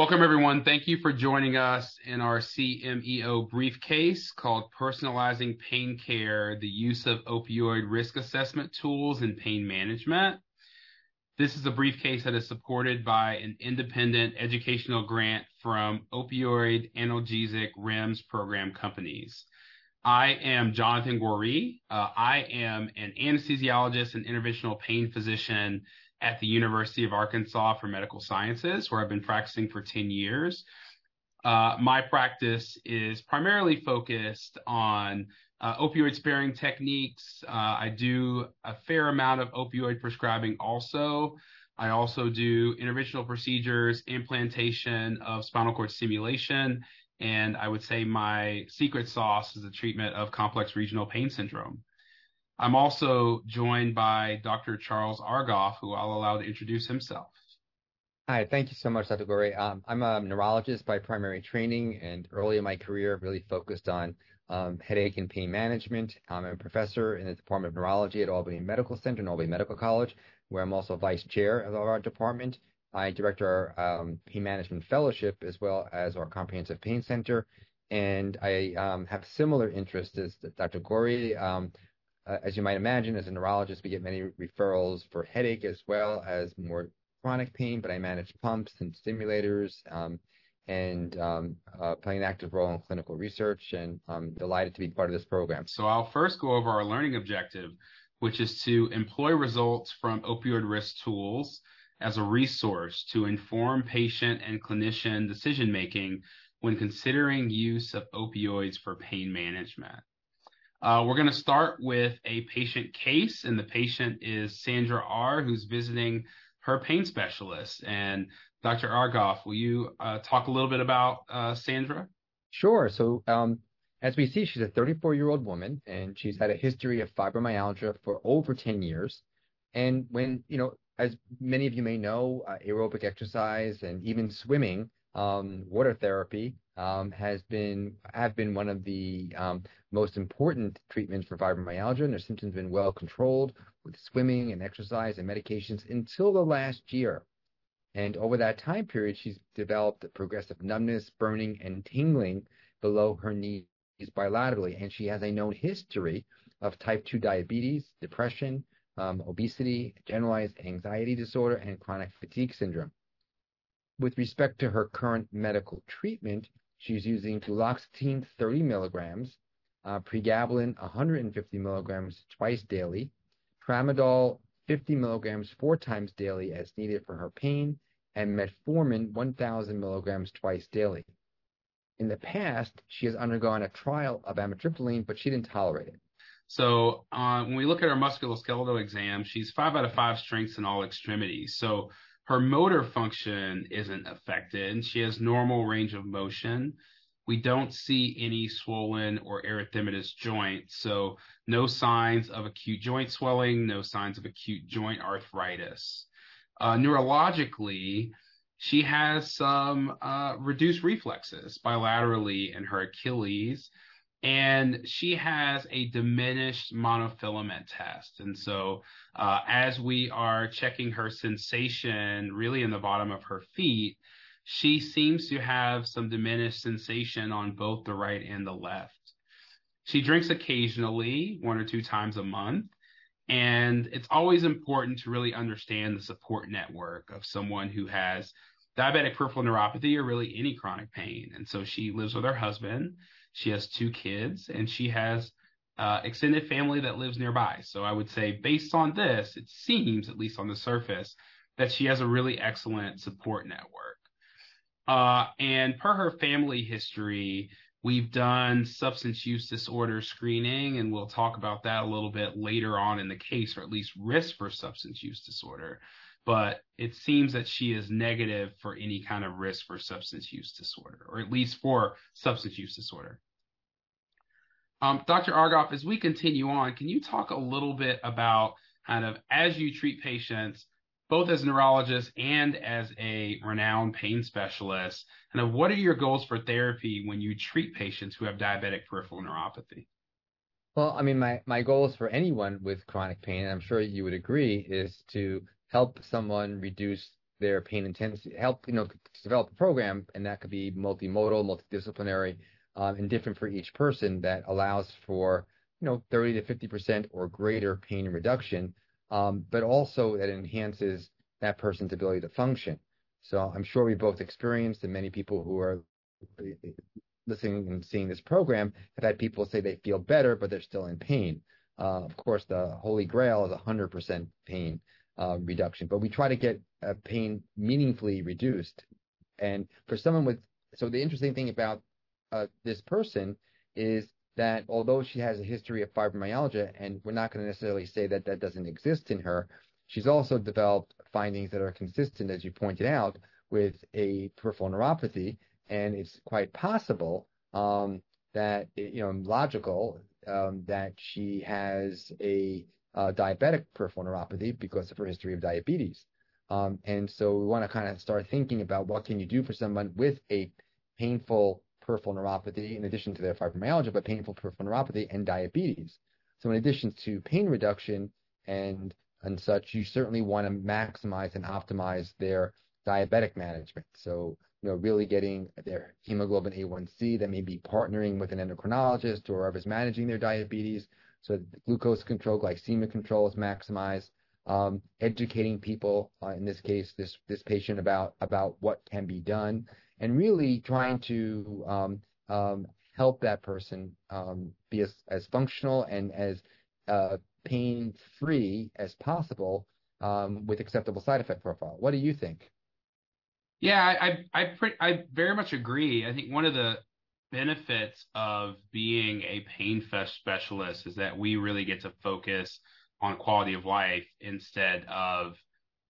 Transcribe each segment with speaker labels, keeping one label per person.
Speaker 1: Welcome, everyone. Thank you for joining us in our CMEO briefcase called Personalizing Pain Care: The Use of Opioid Risk Assessment Tools in Pain Management. This is a briefcase that is supported by an independent educational grant from opioid analgesic REMS program companies. I am Jonathan Goree. Uh, I am an anesthesiologist and interventional pain physician at the University of Arkansas for Medical Sciences, where I've been practicing for 10 years. Uh, my practice is primarily focused on uh, opioid-sparing techniques. Uh, I do a fair amount of opioid prescribing also. I also do interventional procedures, implantation of spinal cord stimulation, and I would say my secret sauce is the treatment of complex regional pain syndrome. I'm also joined by Dr. Charles Argoff, who I'll allow to introduce himself.
Speaker 2: Hi. Thank you so much, Dr. Goree. Um, I'm a neurologist by primary training, and early in my career, really focused on um, headache and pain management. I'm a professor in the Department of Neurology at Albany Medical Center and Albany Medical College, where I'm also vice chair of our department. I direct our um, pain management fellowship, as well as our comprehensive pain center, and I have similar interests as Dr. Goree. Uh, as you might imagine, as a neurologist, we get many referrals for headache as well as more chronic pain, but I manage pumps and stimulators, um, and um, uh, play an active role in clinical research, and I'm delighted to be part of this program.
Speaker 1: So I'll first go over our learning objective, which is to employ results from opioid risk tools as a resource to inform patient and clinician decision-making when considering use of opioids for pain management. Uh, we're gonna start with a patient case, and the patient is Sandra R., who's visiting her pain specialist. And Dr. Argoff, will you uh, talk a little bit about uh, Sandra?
Speaker 2: Sure. So, um, as we see, she's a 34-year-old woman, and she's had a history of fibromyalgia for over 10 years. And when, you know, as many of you may know, aerobic exercise and even swimming, um, water therapy, um, has been have been one of the most important treatments for fibromyalgia, and their symptoms have been well controlled with swimming and exercise and medications until the last year. And over that time period, she's developed progressive numbness, burning, and tingling below her knees bilaterally, and she has a known history of type 2 diabetes, depression, um, obesity, generalized anxiety disorder, and chronic fatigue syndrome. With respect to her current medical treatment, she's using duloxetine 30 milligrams, Uh, pregabalin 150 milligrams twice daily, tramadol 50 milligrams four times daily as needed for her pain, and metformin 1,000 milligrams twice daily. In the past, she has undergone a trial of amitriptyline, but she didn't tolerate it.
Speaker 1: So, uh, when we look at her musculoskeletal exam, she's five out of five strengths in all extremities. So her motor function isn't affected, she has normal range of motion. We don't see any swollen or erythematous joints, so no signs of acute joint swelling, no signs of acute joint arthritis. Uh, neurologically, she has some uh, reduced reflexes bilaterally in her Achilles, and she has a diminished monofilament test. And so, uh, as we are checking her sensation, really in the bottom of her feet, she seems to have some diminished sensation on both the right and the left. She drinks occasionally, one or two times a month, and it's always important to really understand the support network of someone who has diabetic peripheral neuropathy or really any chronic pain. And so she lives with her husband, she has two kids, and she has uh, extended family that lives nearby. So I would say, based on this, it seems, at least on the surface, that she has a really excellent support network. Uh, and per her family history, we've done substance use disorder screening, and we'll talk about that a little bit later on in the case, or at least risk for substance use disorder. But it seems that she is negative for any kind of risk for substance use disorder, or at least for substance use disorder. Um, Dr. Argoff, as we continue on, can you talk a little bit about kind of as you treat patients, both as a neurologist and as a renowned pain specialist, of what are your goals for therapy when you treat patients who have diabetic peripheral neuropathy?
Speaker 2: Well, I mean, my my goals for anyone with chronic pain, and I'm sure you would agree, is to help someone reduce their pain intensity, help, you know, develop a program, and that could be multimodal, multidisciplinary, um, and different for each person that allows for, you know, 30 to 50% or greater pain reduction, but also that enhances that person's ability to function. So I'm sure we both experienced, and many people who are listening and seeing this program have had people say they feel better, but they're still in pain. Uh, of course, the holy grail is 100% pain uh, reduction, but we try to get uh, pain meaningfully reduced. And for someone with, so the interesting thing about uh, this person is that although she has a history of fibromyalgia, and we're not going to necessarily say that that doesn't exist in her, she's also developed findings that are consistent, as you pointed out, with a peripheral neuropathy. And it's quite possible um, that, you know, logical um, that she has a uh, diabetic peripheral neuropathy because of her history of diabetes. Um, and so we want to kind of start thinking about what can you do for someone with a painful peripheral neuropathy in addition to their fibromyalgia, but painful peripheral neuropathy and diabetes. So in addition to pain reduction and and such, you certainly want to maximize and optimize their diabetic management. So you know, really getting their hemoglobin A1C, that may be partnering with an endocrinologist or whoever's managing their diabetes, so glucose control, glycemic control is maximized. Um, educating people, uh, in this case, this this patient about about what can be done, and really trying to um, um, help that person um, be as, as functional and as uh, pain free as possible um, with acceptable side effect profile. What do you think?
Speaker 1: Yeah, I I I, I very much agree. I think one of the benefits of being a pain fest specialist is that we really get to focus on quality of life instead of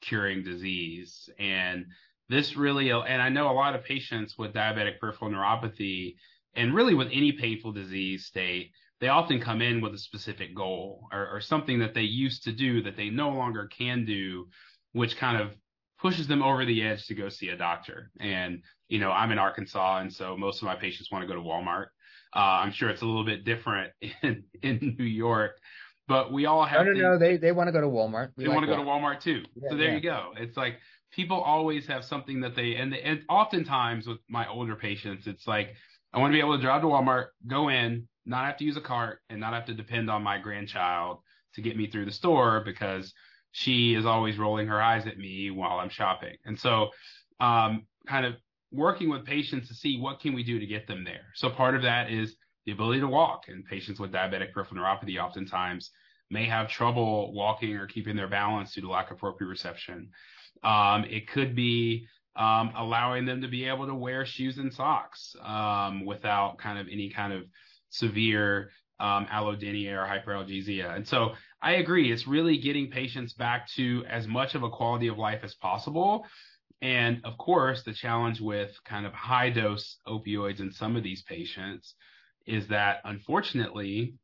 Speaker 1: curing disease. And this really, and I know a lot of patients with diabetic peripheral neuropathy and really with any painful disease state, they often come in with a specific goal or, or something that they used to do that they no longer can do, which kind of pushes them over the edge to go see a doctor. And, you know, I'm in Arkansas, and so most of my patients want to go to Walmart. Uh, I'm sure it's a little bit different in, in New York, but we all have.
Speaker 2: No, no, no. They they want to go to Walmart.
Speaker 1: We they like want to go to Walmart too. Yeah, so there yeah. you go. It's like people always have something that they and, they, and oftentimes with my older patients, it's like I want to be able to drive to Walmart, go in, not have to use a cart, and not have to depend on my grandchild to get me through the store because she is always rolling her eyes at me while I'm shopping. And so, um, kind of working with patients to see what can we do to get them there. So part of that is the ability to walk and patients with diabetic peripheral neuropathy oftentimes may have trouble walking or keeping their balance due to lack of proprioception. Um, it could be um, allowing them to be able to wear shoes and socks um, without kind of any kind of severe um, allodynia or hyperalgesia. And so I agree. It's really getting patients back to as much of a quality of life as possible. And of course, the challenge with kind of high dose opioids in some of these patients is that unfortunately,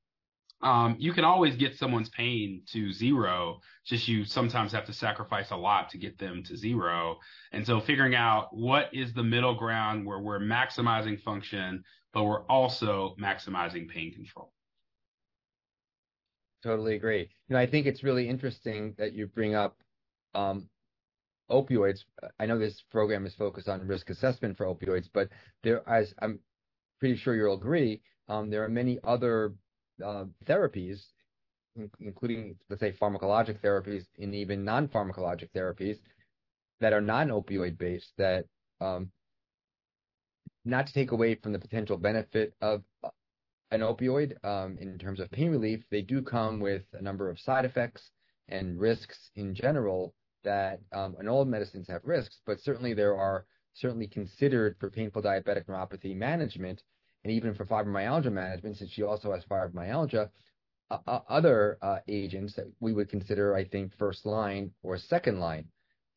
Speaker 1: um, you can always get someone's pain to zero. Just you sometimes have to sacrifice a lot to get them to zero. And so figuring out what is the middle ground where we're maximizing function, but we're also maximizing pain control.
Speaker 2: Totally agree. You know, I think it's really interesting that you bring up um, opioids. I know this program is focused on risk assessment for opioids, but there, as I'm pretty sure you'll agree, um, there are many other uh, therapies, including, let's say, pharmacologic therapies and even non-pharmacologic therapies that are non-opioid based that, um, not to take away from the potential benefit of an opioid um, in terms of pain relief, they do come with a number of side effects and risks in general that, um, and all medicines have risks, but certainly there are certainly considered for painful diabetic neuropathy management and even for fibromyalgia management, since she also has fibromyalgia, uh, other uh, agents that we would consider, I think, first line or second line.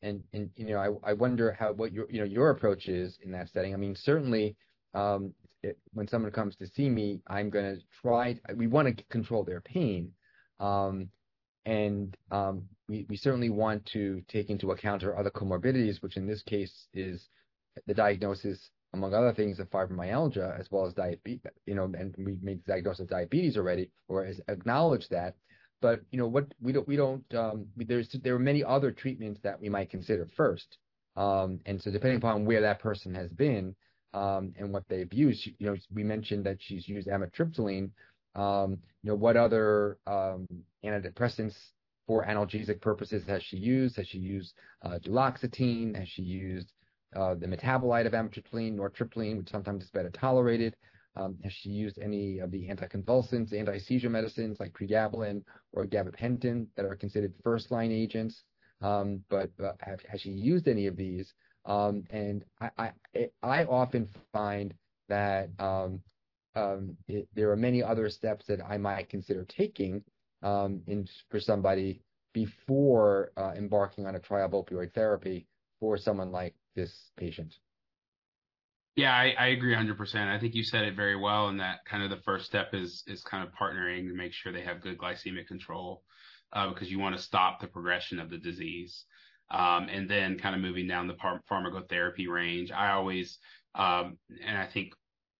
Speaker 2: And, and you know, I, I wonder how what your you know your approach is in that setting. I mean, certainly um, it, when someone comes to see me, I'm going to try. We want to control their pain, um, and um, we, we certainly want to take into account our other comorbidities, which in this case is the diagnosis, among other things, of fibromyalgia as well as diabetes. You know, and we made the diagnosis of diabetes already, or has acknowledged that. But you know what we don't we don't um, there's there are many other treatments that we might consider first. Um, and so depending upon where that person has been um, and what they've used, you know, we mentioned that she's used amitriptyline. Um, you know, what other um, antidepressants for analgesic purposes has she used? Has she used uh, duloxetine? Has she used the metabolite of amitriptyline, nortriptyline, which sometimes is better tolerated? Um, has she used any of the anticonvulsants, anti-seizure medicines like pregabalin or gabapentin that are considered first-line agents? Um, but uh, have, has she used any of these? Um, and I, I, I often find that um, um, it, there are many other steps that I might consider taking um, in for somebody before uh, embarking on a trial of opioid therapy for someone like this patient.
Speaker 1: Yeah, I, I agree 100%. I think you said it very well, and that kind of the first step is is kind of partnering to make sure they have good glycemic control, uh, because you want to stop the progression of the disease, um, and then kind of moving down the par- pharmacotherapy range. I always, um, and I think,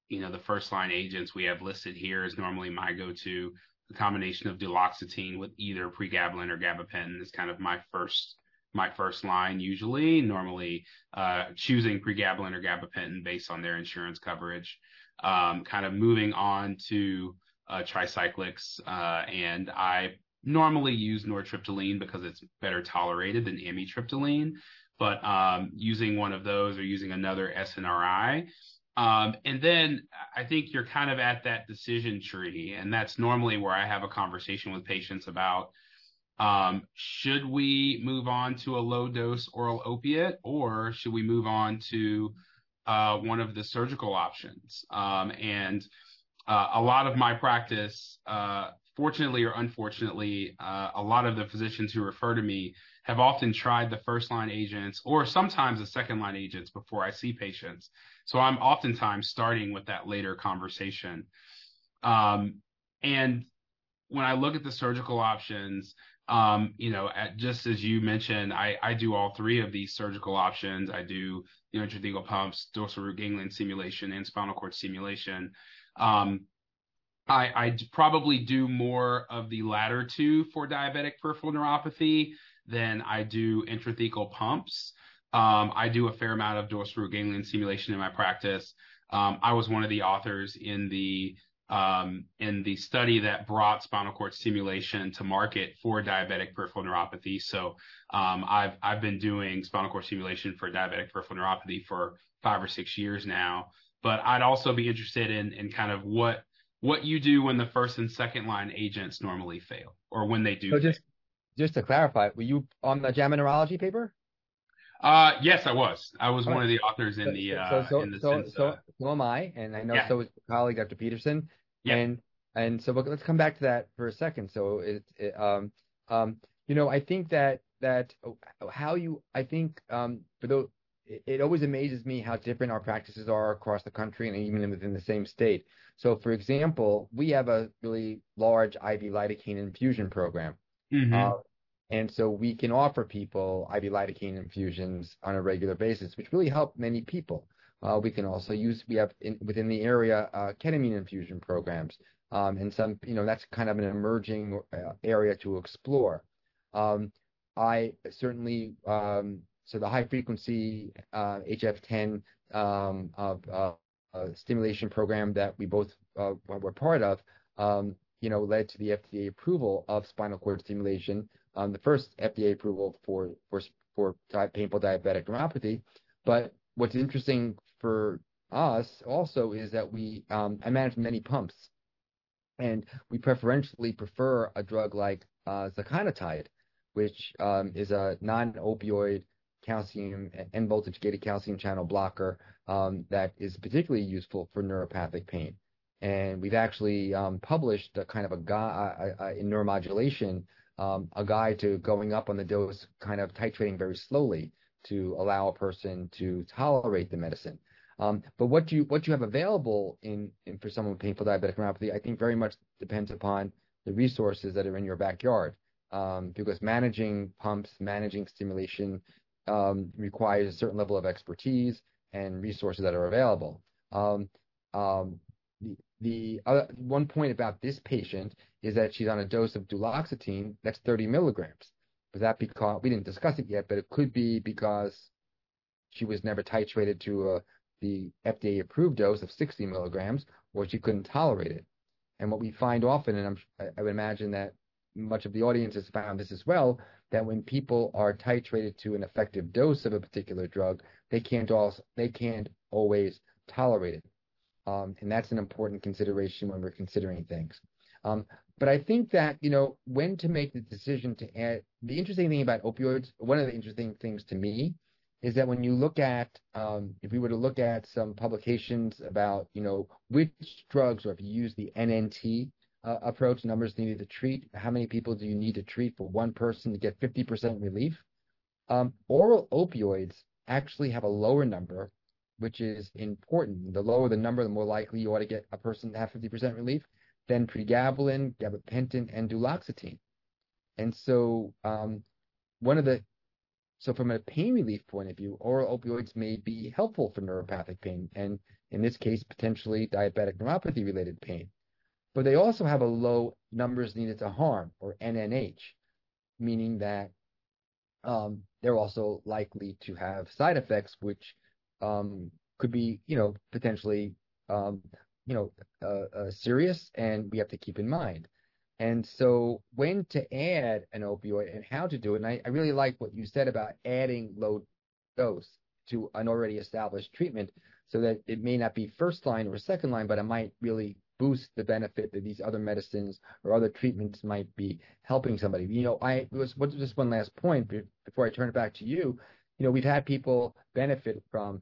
Speaker 1: you know, the first line agents we have listed here is normally my go-to. The combination of duloxetine with either pregabalin or gabapentin is kind of my first my first line usually, normally uh, choosing pregabalin or gabapentin based on their insurance coverage. Um, kind of moving on to uh, tricyclics, uh, and I normally use nortriptyline because it's better tolerated than amitriptyline, but um, using one of those or using another SNRI. Um, and then I think you're kind of at that decision tree, and that's normally where I have a conversation with patients about um, should we move on to a low dose oral opiate or should we move on to uh, one of the surgical options? Um, and uh, a lot of my practice, uh, fortunately or unfortunately, uh, a lot of the physicians who refer to me have often tried the first line agents or sometimes the second line agents before I see patients. So I'm oftentimes starting with that later conversation. Um, and when I look at the surgical options, um, you know, at, just as you mentioned, I, I do all three of these surgical options. I do you know, intrathecal pumps, dorsal root ganglion stimulation, and spinal cord stimulation. Um, I, I probably do more of the latter two for diabetic peripheral neuropathy than I do intrathecal pumps. Um, I do a fair amount of dorsal root ganglion stimulation in my practice. Um, I was one of the authors in the in the study that brought spinal cord stimulation to market for diabetic peripheral neuropathy. So um, I've I've been doing spinal cord stimulation for diabetic peripheral neuropathy for five or six years now. But I'd also be interested in in kind of what what you do when the first and second line agents normally fail, or when they do.
Speaker 2: So just just to clarify, were you on the JAMA Neurology paper?
Speaker 1: Uh, yes, I was. I was one of the authors in the uh,
Speaker 2: so, so, so, so, am I, and I know so is your colleague Dr. Petersen.
Speaker 1: Yeah.
Speaker 2: And and so but let's come back to that for a second. So it, it um um you know I think that that how you I think um for those it, it always amazes me how different our practices are across the country and even within the same state. So for example, we have a really large IV lidocaine infusion program.
Speaker 1: mhm.
Speaker 2: Uh, and so we can offer people IV lidocaine infusions on a regular basis, which really help many people. Uh, we can also use, we have in, within the area, uh, ketamine infusion programs. Um, and some, you know, that's kind of an emerging uh, area to explore. Um, I certainly, um, so the high frequency uh, HF10 um, of uh, uh, stimulation program that we both were part of, um, you know, led to the FDA approval of spinal cord stimulation, um, the first FDA approval for for for painful diabetic neuropathy. But what's interesting for us also is that we um, I manage many pumps, and we preferentially prefer a drug like uh, which um, is a non-opioid calcium and voltage gated calcium channel blocker um, that is particularly useful for neuropathic pain. And we've actually um, published a kind of a guide in neuromodulation, um, a guide to going up on the dose, kind of titrating very slowly to allow a person to tolerate the medicine. Um, but what you what you have available in, in for someone with painful diabetic neuropathy, I think very much depends upon the resources that are in your backyard. Um, because managing pumps, managing stimulation um, requires a certain level of expertise and resources that are available. Um, um, the the other, one point about this patient is that she's on a dose of duloxetine that's 30 milligrams. Was that because we didn't discuss it yet, but it could be because she was never titrated to uh, the FDA approved dose of 60 milligrams, or she couldn't tolerate it. And what we find often, and I'm, I would imagine that much of the audience has found this as well, that when people are titrated to an effective dose of a particular drug, they can't also they can't always tolerate it, um, and that's an important consideration when we're considering things. Um, but I think that you know when to make the decision to add. The interesting thing about opioids, one of the interesting things to me, is that when you look at um, if we were to look at some publications about you know which drugs, or if you use the NNT uh, approach, numbers needed to treat, how many people do you need to treat for one person to get 50% relief? Um, oral opioids actually have a lower number, which is important. The lower the number, the more likely you ought to get a person to have 50% relief than pregabalin, gabapentin, and duloxetine. And so, um, one of the so from a pain relief point of view, oral opioids may be helpful for neuropathic pain, and in this case, potentially diabetic neuropathy related pain but they also have a low numbers needed to harm or NNH, meaning that um, they're also likely to have side effects, which um, could be, you know, potentially, um, you know, uh, uh, serious, and we have to keep in mind. And so, when to add an opioid and how to do it, and I, I really like what you said about adding low dose to an already established treatment, so that it may not be first line or second line, but it might really boost the benefit that these other medicines or other treatments might be helping somebody. You know, I was just one last point before I turn it back to you. You know, we've had people benefit from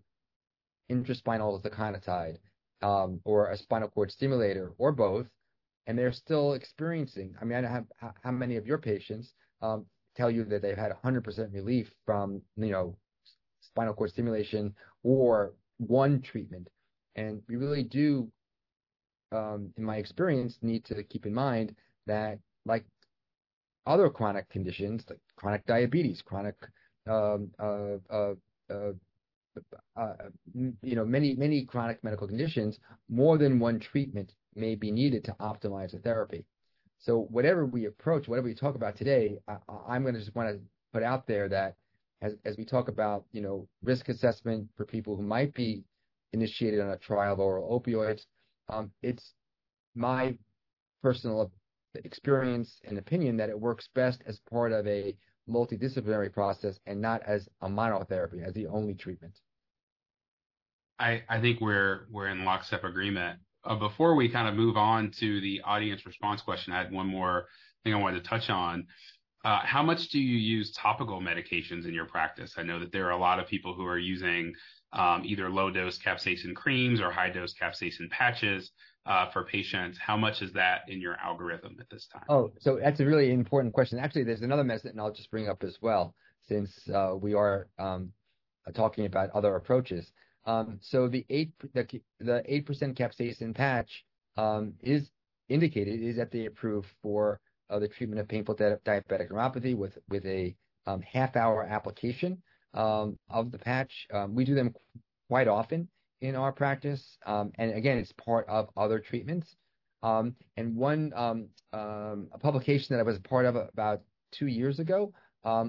Speaker 2: intraspinal lecanemab um, or a spinal cord stimulator or both, and they're still experiencing. I mean, I don't have how many of your patients um, tell you that they've had 100% relief from you know spinal cord stimulation or one treatment, and we really do um, in my experience, need to keep in mind that, like other chronic conditions, like chronic diabetes, chronic, um, uh, uh, uh, uh, you know, many many chronic medical conditions, more than one treatment may be needed to optimize the therapy. So whatever we approach, whatever we talk about today, I, am going to just want to put out there that as as we talk about, you know, risk assessment for people who might be initiated on a trial of oral opioids, um, it's my personal experience and opinion that it works best as part of a multidisciplinary process and not as a monotherapy, as the only treatment.
Speaker 1: I, I think we're we're in lockstep agreement. Uh, before we kind of move on to the audience response question, I had one more thing I wanted to touch on. Uh, how much do you use topical medications in your practice? I know that there are a lot of people who are using um, either low dose capsaicin creams or high dose capsaicin patches for patients. How much is that in your algorithm at this time?
Speaker 2: Oh, so that's a really important question. Actually, there's another and I'll just bring up as well, since uh, we are um, talking about other approaches. Um, so the eight the the eight percent capsaicin patch um, is indicated is FDA approved for uh, the treatment of painful diabetic neuropathy with with a um, half hour application of the patch. We do them quite often in our practice, um, and again, it's part of other treatments. Um, and one um, um, a publication that I was a part of about two years ago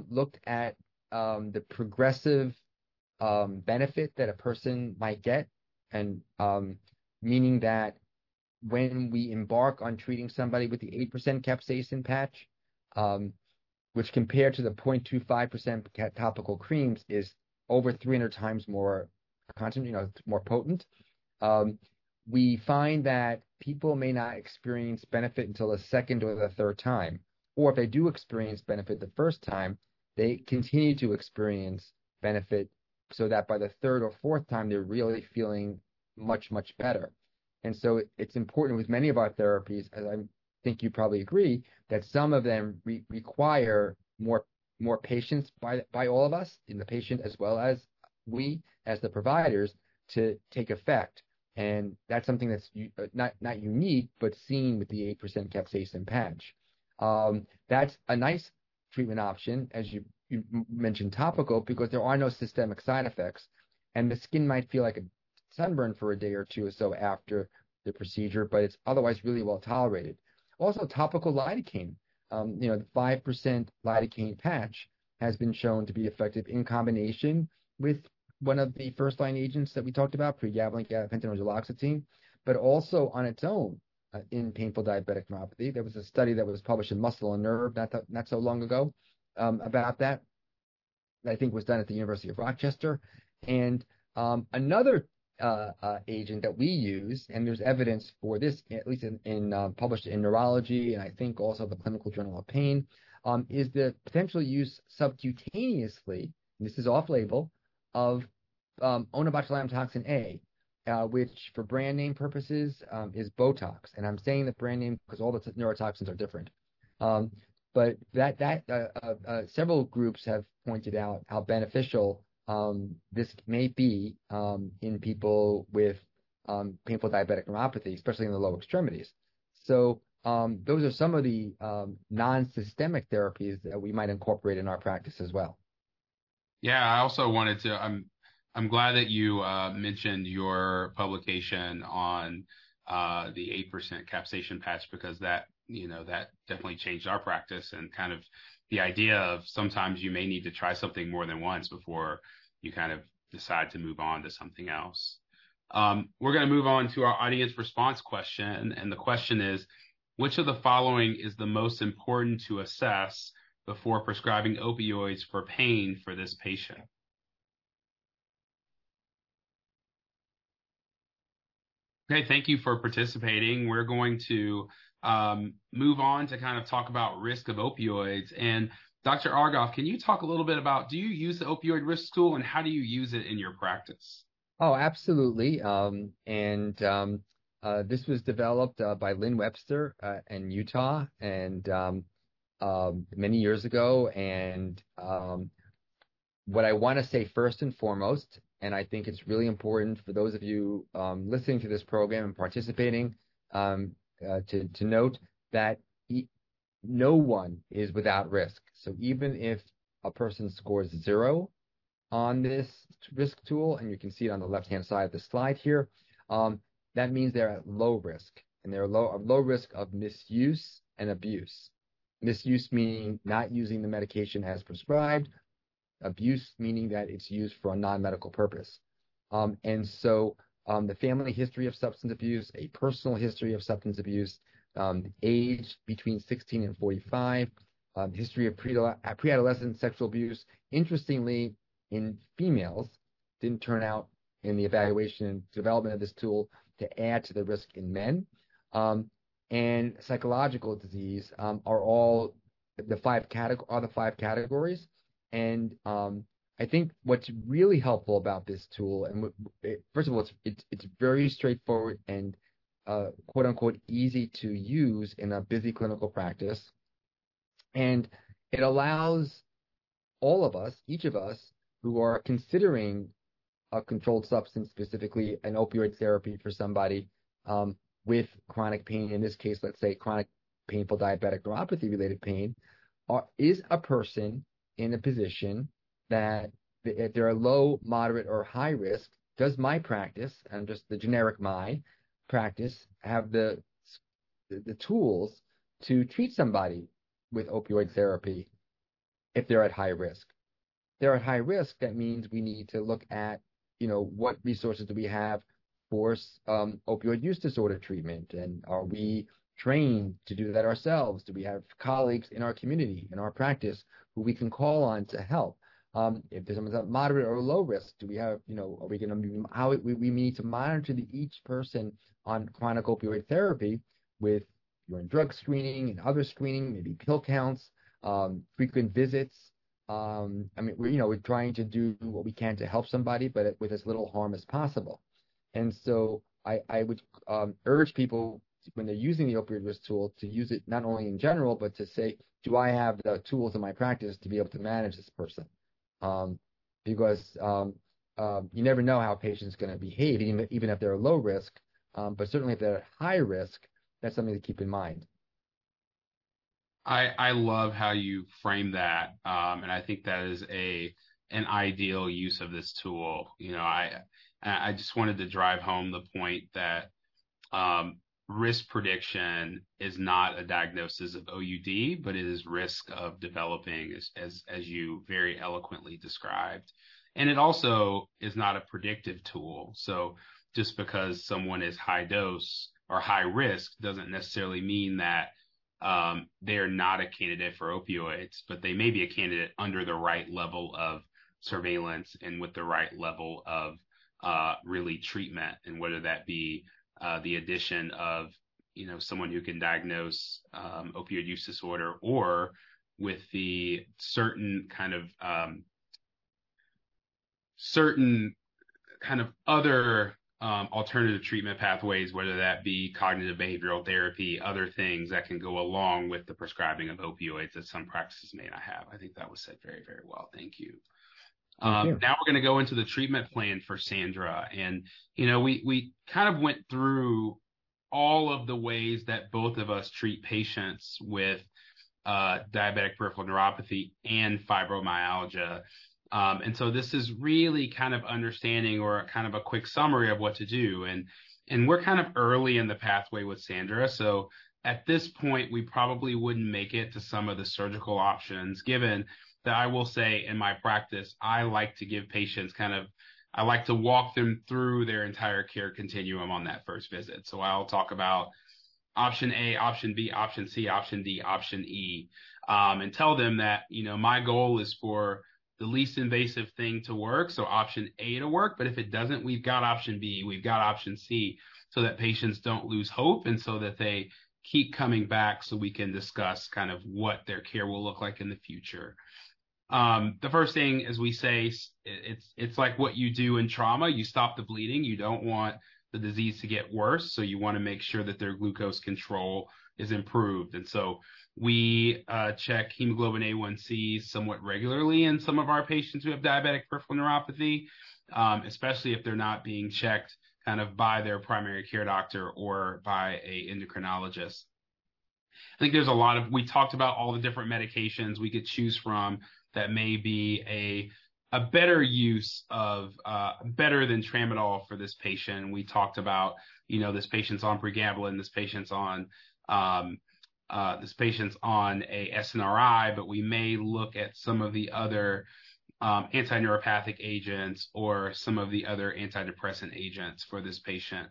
Speaker 2: looked at the progressive benefit that a person might get, and meaning that when we embark on treating somebody with the 8% capsaicin patch, um, which compared to the 0.25% topical creams is over 300 times more content, you know, more potent. Um, we find that people may not experience benefit until the second or the third time. Or if they do experience benefit the first time, they continue to experience benefit so that by the third or fourth time, they're really feeling much, much better. And so it's important with many of our therapies, as I think you probably agree, that some of them re- require more more patience by by all of us, in the patient as well as we as the providers, to take effect. And that's something that's uh, not not unique, but seen with the 8% capsaicin patch. Um, that's a nice treatment option, as you, you mentioned, topical, because there are no systemic side effects, and the skin might feel like a sunburn for a day or two or so after the procedure, but it's otherwise really well tolerated. Also, topical lidocaine, um, you know, the 5% lidocaine patch has been shown to be effective in combination with one of the first line agents that we talked about, pregabalin, gabapentin, or duloxetine, but also on its own uh, in painful diabetic neuropathy. There was a study that was published in Muscle and Nerve not, th- not so long ago um, about that. I think was done at the University of Rochester. And um, another uh, uh, agent that we use, and there's evidence for this, at least in, in uh, published in Neurology, and I think also the Clinical Journal of Pain, um, is the potential use subcutaneously. this is off-label of um, onabotulinum toxin A, uh, which for brand name purposes um, is Botox. And I'm saying the brand name because all the t- neurotoxins are different. Um, but that that uh, uh, uh, several groups have pointed out how beneficial um, this may be um, in people with um, painful diabetic neuropathy, especially in the lower extremities. So um, those are some of the non-systemic therapies that we might incorporate in our practice as well.
Speaker 1: Yeah, I also wanted to. I'm I'm glad that you uh, mentioned your publication on uh, the eight percent capsaicin patch because that you know that definitely changed our practice and kind of the idea of sometimes you may need to try something more than once before you kind of decide to move on to something else. Um, we're going to move on to our audience response question, and the question is, which of the following is the most important to assess before prescribing opioids for pain for this patient? Okay, thank you for participating. We're going to um, move on to kind of talk about risk of opioids. And Dr. Argoff, can you talk a little bit about do you use the opioid risk tool and how do you use it in your practice?
Speaker 2: Oh, absolutely. Um, and um, uh, this was developed uh, by Lynn Webster uh, in Utah and um, um many years ago. And um, what I want to say first and foremost, and I think it's really important for those of you um, listening to this program and participating, uh, to, to note that he, no one is without risk. So even if a person scores zero on this risk tool, and you can see it on the left-hand side of the slide here, um, that means they're at low risk, and they're low, low risk of misuse and abuse. Misuse meaning not using the medication as prescribed, abuse meaning that it's used for a non-medical purpose. Um, and so um, the family history of substance abuse, a personal history of substance abuse, um, age between 16 and 45, um, history of pre-adolescent sexual abuse. Interestingly, in females, didn't turn out in the evaluation and development of this tool to add to the risk in men. Um, and psychological disease um, are all the five categories are the five categories. And um, I think what's really helpful about this tool, and first of all, it's it's, it's very straightforward and uh, quote unquote easy to use in a busy clinical practice, and it allows all of us, each of us, who are considering a controlled substance, specifically an opioid therapy for somebody um, with chronic pain, in this case, let's say chronic painful diabetic neuropathy related pain, are, is a person in a position that if they're a low, moderate, or high risk, does my practice and just the generic my practice have the the tools to treat somebody with opioid therapy if they're at high risk? They're at high risk. That means we need to look at you know what resources do we have for um, opioid use disorder treatment, and are we trained to do that ourselves? Do we have colleagues in our community, in our practice, who we can call on to help? Um, if there's someone's at moderate or low risk, do we have, you know, are we going to how we, we need to monitor the, each person on chronic opioid therapy with urine drug screening and other screening, maybe pill counts, um, frequent visits. Um, I mean, we're, you know, we're trying to do what we can to help somebody, but with as little harm as possible. And so I, I would um, urge people when they're using the opioid risk tool to use it not only in general, but to say, do I have the tools in my practice to be able to manage this person? Um, because um, um, you never know how a patient's going to behave, even even if they're low risk. But certainly if they're at high risk, that's something to keep in mind.
Speaker 1: I I love how you frame that, and I think that is a an ideal use of this tool. You know, I just wanted to drive home the point that risk prediction is not a diagnosis of OUD, but it is risk of developing, as, as, as you very eloquently described. And it also is not a predictive tool. So just because someone is high dose or high risk doesn't necessarily mean that um, they're not a candidate for opioids, but they may be a candidate under the right level of surveillance and with the right level of uh, really treatment, and whether that be uh, the addition of you know someone who can diagnose um, opioid use disorder or with the certain kind of um, certain kind of other um, alternative treatment pathways, whether that be cognitive behavioral therapy, other things that can go along with the prescribing of opioids that some practices may not have. I think that was said very, very well. Thank you. Um, now we're going to go into the treatment plan for Sandra. And, you know, we, we kind of went through all of the ways that both of us treat patients with uh, diabetic peripheral neuropathy and fibromyalgia. Um, and so this is really kind of understanding or kind of a quick summary of what to do. And, and we're kind of early in the pathway with Sandra. So at this point, we probably wouldn't make it to some of the surgical options, given that I will say in my practice, I like to give patients kind of, I like to walk them through their entire care continuum on that first visit. So I'll talk about option A, option B, option C, option D, option E, um, and tell them that, you know, my goal is for the least invasive thing to work. So option A to work. But if it doesn't, we've got option B, we've got option C so that patients don't lose hope and so that they keep coming back so we can discuss kind of what their care will look like in the future. Um, the first thing, as we say, it's it's like what you do in trauma. You stop the bleeding. You don't want the disease to get worse, so you want to make sure that their glucose control is improved. And so we uh, check hemoglobin A1C somewhat regularly in some of our patients who have diabetic peripheral neuropathy, um, especially if they're not being checked kind of by their primary care doctor or by a endocrinologist. I think there's a lot of we talked about all the different medications we could choose from that may be a a better use of uh, better than tramadol for this patient. We talked about you know this patient's on pregabalin, this patient's on um, uh, this patient's on a SNRI, but we may look at some of the other um, anti-neuropathic agents or some of the other antidepressant agents for this patient.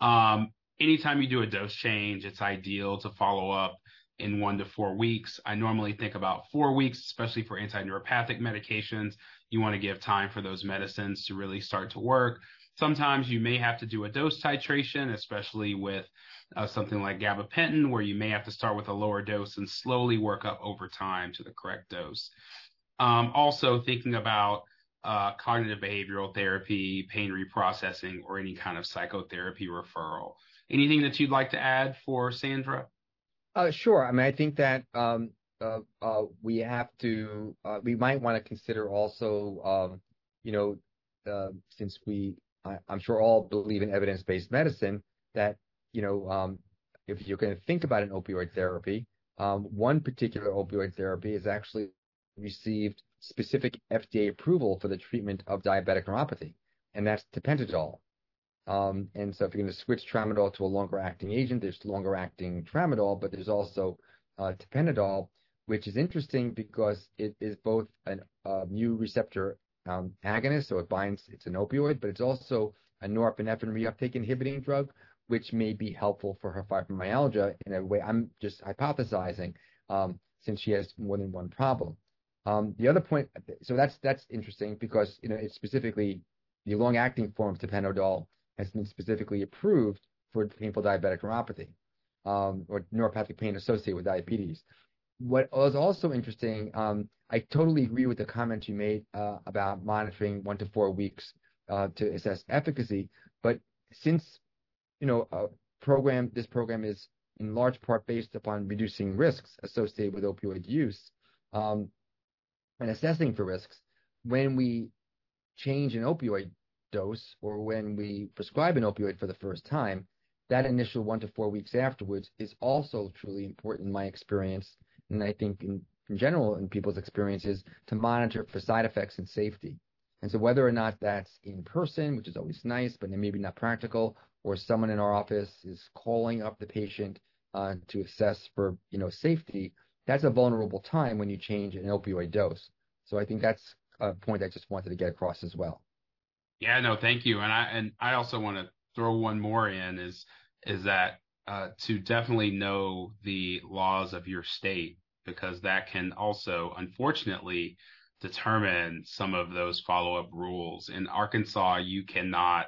Speaker 1: Um, anytime you do a dose change, it's ideal to follow up in one to four weeks. I normally think about four weeks, especially for anti-neuropathic medications. You want to give time for those medicines to really start to work. Sometimes you may have to do a dose titration, especially with uh, something like gabapentin, where you may have to start with a lower dose and slowly work up over time to the correct dose. Um, also thinking about uh, cognitive behavioral therapy, pain reprocessing, or any kind of psychotherapy referral. Anything that you'd like to add for Sandra?
Speaker 2: Uh, sure. I mean, I think that um, uh, uh, we have to, we might want to consider also, um, you know, since we, I'm sure all believe in evidence-based medicine, that, you know, um, if you're going to think about an opioid therapy, one particular opioid therapy has actually received specific FDA approval for the treatment of diabetic neuropathy, and that's tapentadol. Um, and so if you're going to switch tramadol to a longer acting agent, there's longer acting tramadol, but there's also uh, tapentadol, which is interesting because it is both a uh, mu receptor um, agonist, so it binds, it's an opioid, but it's also a norepinephrine reuptake inhibiting drug, which may be helpful for her fibromyalgia in a way I'm just hypothesizing, um, since she has more than one problem. The other point, so that's that's interesting because you know it's specifically the long-acting form of tapentadol has been specifically approved for painful diabetic neuropathy um, or neuropathic pain associated with diabetes. What was also interesting, um, I totally agree with the comment you made uh, about monitoring one to four weeks uh, to assess efficacy. But since you know a program, this program is in large part based upon reducing risks associated with opioid use um, and assessing for risks, when we change an opioid dose or when we prescribe an opioid for the first time, that initial one to four weeks afterwards is also truly important in my experience, and I think in, in general in people's experiences, to monitor for side effects and safety. And so whether or not that's in person, which is always nice, but maybe not practical, or someone in our office is calling up the patient uh, to assess for you know safety, that's a vulnerable time when you change an opioid dose. So I think that's a point I just wanted to get across as well.
Speaker 1: Yeah, no, thank you. And I and I also want to throw one more in is is that uh, to definitely know the laws of your state because that can also unfortunately determine some of those follow up rules. In Arkansas, you cannot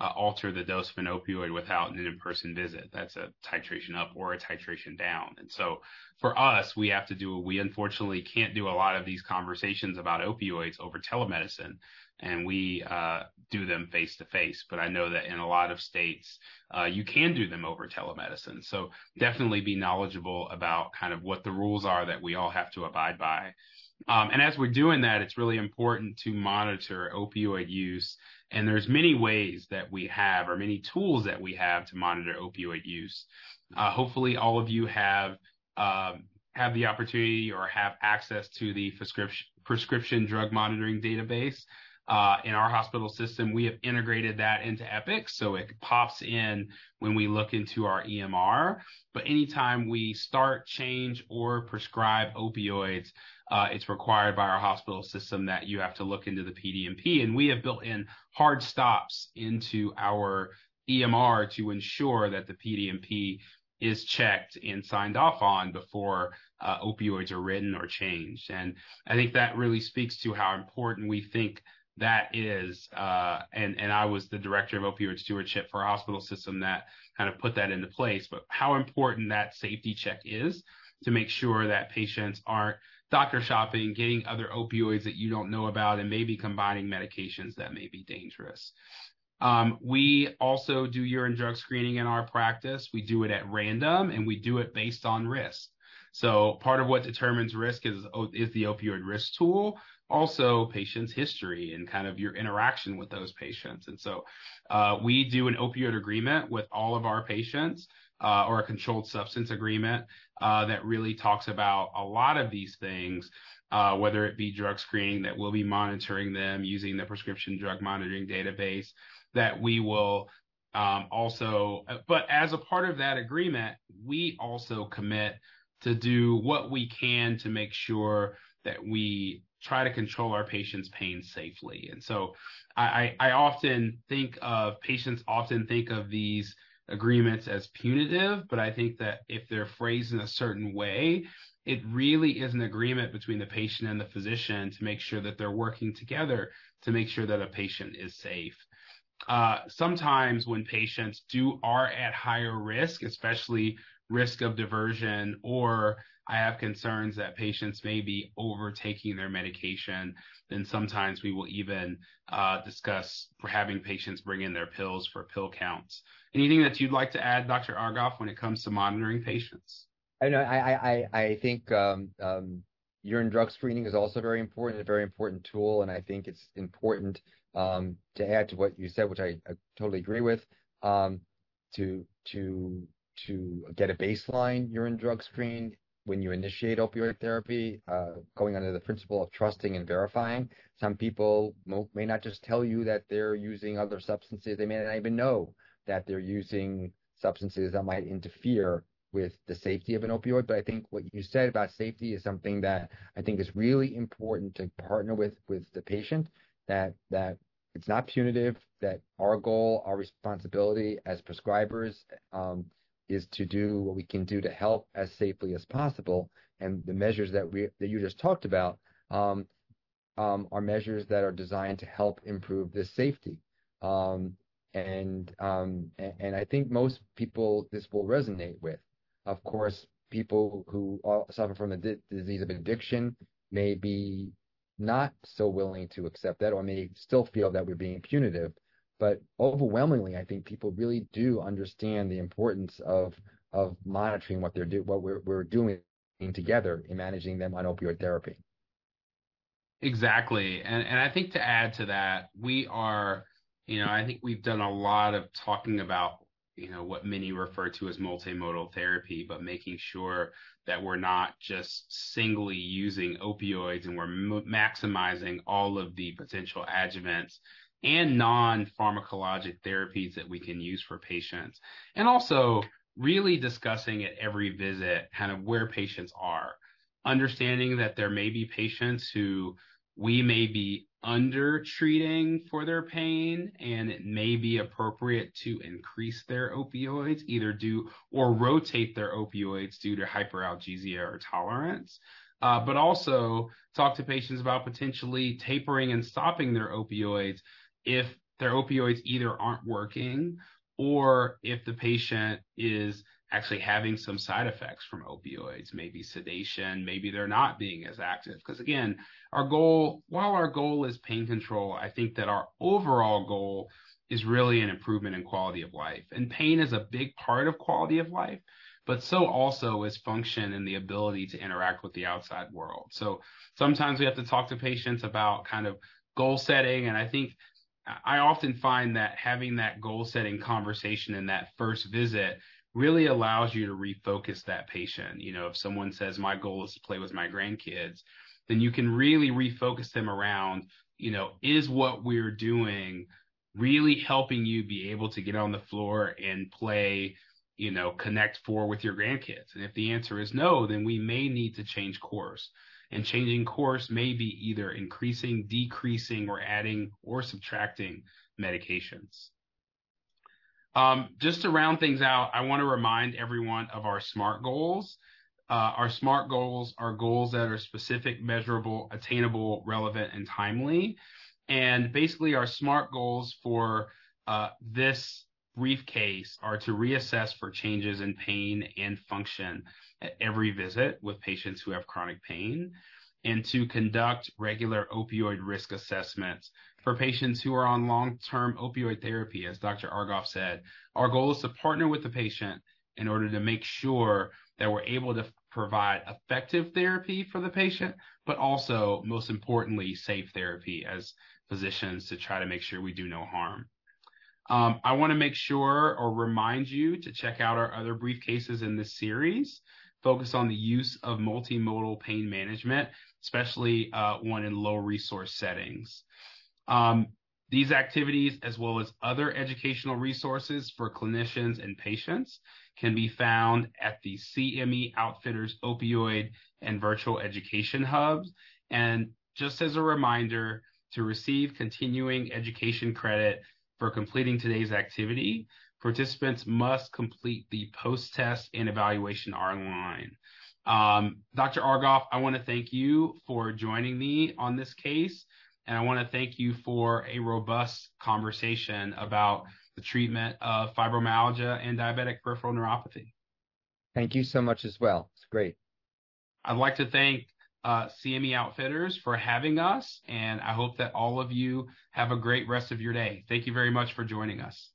Speaker 1: uh, alter the dose of an opioid without an in person visit. That's a titration up or a titration down. And so for us, we have to do, we unfortunately can't do a lot of these conversations about opioids over telemedicine and we uh, do them face to face. But I know that in a lot of states, uh, you can do them over telemedicine. So definitely be knowledgeable about kind of what the rules are that we all have to abide by. Um, and as we're doing that, it's really important to monitor opioid use. And there's many ways that we have, or many tools that we have to monitor opioid use. Uh, hopefully, all of you have um, have the opportunity or have access to the prescription prescription drug monitoring database. Uh, in our hospital system, we have integrated that into Epic, so it pops in when we look into our EMR. But anytime we start, change, or prescribe opioids, uh, it's required by our hospital system that you have to look into the PDMP, and we have built in hard stops into our EMR to ensure that the PDMP is checked and signed off on before uh, opioids are written or changed. And I think that really speaks to how important we think that is, uh, and and I was the director of opioid stewardship for a hospital system that kind of put that into place. But how important that safety check is to make sure that patients aren't doctor shopping, getting other opioids that you don't know about, and maybe combining medications that may be dangerous. Um, we also do urine drug screening in our practice. We do it at random, and we do it based on risk. So part of what determines risk is is the opioid risk tool, also patients' history and kind of your interaction with those patients. And so uh, we do an opioid agreement with all of our patients uh, or a controlled substance agreement uh, that really talks about a lot of these things. Whether it be drug screening that we'll be monitoring them using the prescription drug monitoring database that we will um, also, but as a part of that agreement, we also commit to do what we can to make sure that we try to control our patients' pain safely. And so I, I often think of patients often think of these agreements as punitive, but I think that if they're phrased in a certain way, it really is an agreement between the patient and the physician to make sure that they're working together to make sure that a patient is safe. Uh, sometimes when patients do are at higher risk, especially risk of diversion or I have concerns that patients may be overtaking their medication, then sometimes we will even uh, discuss having patients bring in their pills for pill counts. Anything that you'd like to add, Dr. Argoff, when it comes to monitoring patients?
Speaker 2: I know. I I I think um, um, urine drug screening is also very important, a very important tool, and I think it's important um, to add to what you said, which I, totally agree with, to to to get a baseline urine drug screen when you initiate opioid therapy, uh, going under the principle of trusting and verifying. Some people may not just tell you that they're using other substances. They may not even know that they're using substances that might interfere with the safety of an opioid. But I think what you said about safety is something that I think is really important to partner with with the patient. That that it's not punitive. That our goal, our responsibility as prescribers, um, is to do what we can do to help as safely as possible. And the measures that we that you just talked about um, um, are measures that are designed to help improve this safety. Um, and um, and I think most people this will resonate with. Of course, people who suffer from the di- disease of addiction may be not so willing to accept that, or may still feel that we're being punitive. But overwhelmingly, I think people really do understand the importance of of monitoring what they're do what we're we're doing together in managing them on opioid therapy.
Speaker 1: Exactly. And and I think to add to that, we are, you know, I think we've done a lot of talking about, you know, what many refer to as multimodal therapy, but making sure that we're not just singly using opioids and we're m- maximizing all of the potential adjuvants and non-pharmacologic therapies that we can use for patients. And also really discussing at every visit kind of where patients are, understanding that there may be patients who we may be under treating for their pain and it may be appropriate to increase their opioids, either do or rotate their opioids due to hyperalgesia or tolerance. Uh, but also talk to patients about potentially tapering and stopping their opioids if their opioids either aren't working or if the patient is actually having some side effects from opioids, maybe sedation, maybe they're not being as active. Because again, our goal, while our goal is pain control, I think that our overall goal is really an improvement in quality of life. And pain is a big part of quality of life, but so also is function and the ability to interact with the outside world. So sometimes we have to talk to patients about kind of goal setting. And I think I often find that having that goal setting conversation in that first visit really allows you to refocus that patient. You know, if someone says, my goal is to play with my grandkids, then you can really refocus them around, you know, is what we're doing really helping you be able to get on the floor and play, you know, connect four with your grandkids? And if the answer is no, then we may need to change course. And changing course may be either increasing, decreasing, or adding or subtracting medications. Um, just to round things out, I want to remind everyone of our SMART goals. Uh, our SMART goals are goals that are specific, measurable, attainable, relevant, and timely. And basically, our SMART goals for uh, this briefcase are to reassess for changes in pain and function at every visit with patients who have chronic pain, and to conduct regular opioid risk assessments for patients who are on long-term opioid therapy, as Dr. Argoff said. Our goal is to partner with the patient in order to make sure that we're able to provide effective therapy for the patient, but also, most importantly, safe therapy as physicians to try to make sure we do no harm. Um, I want to make sure or remind you to check out our other briefcases in this series, focus on the use of multimodal pain management, especially uh, one in low resource settings. Um, these activities, as well as other educational resources for clinicians and patients, can be found at the CME Outfitters Opioid and Virtual Education Hubs. And just as a reminder, to receive continuing education credit for completing today's activity, participants must complete the post-test and evaluation online. Um, Dr. Argoff, I want to thank you for joining me on this case and I want to thank you for a robust conversation about the treatment of fibromyalgia and diabetic peripheral neuropathy.
Speaker 2: Thank you so much as well. It's great.
Speaker 1: I'd like to thank uh, CME Outfitters for having us, and I hope that all of you have a great rest of your day. Thank you very much for joining us.